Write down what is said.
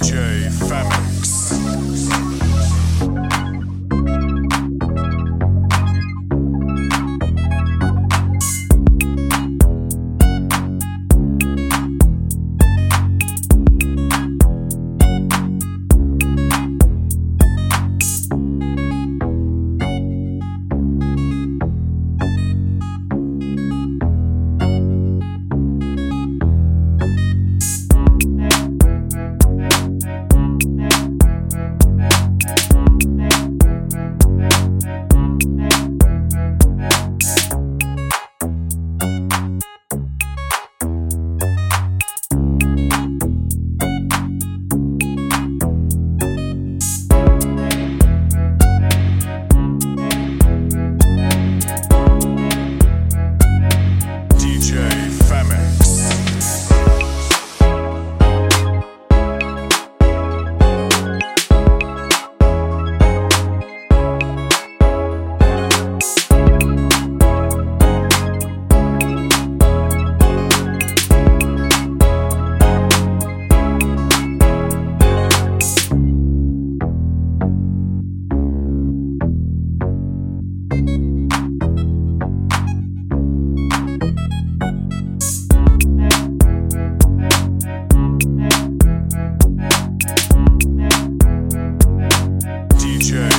DJ Family. future.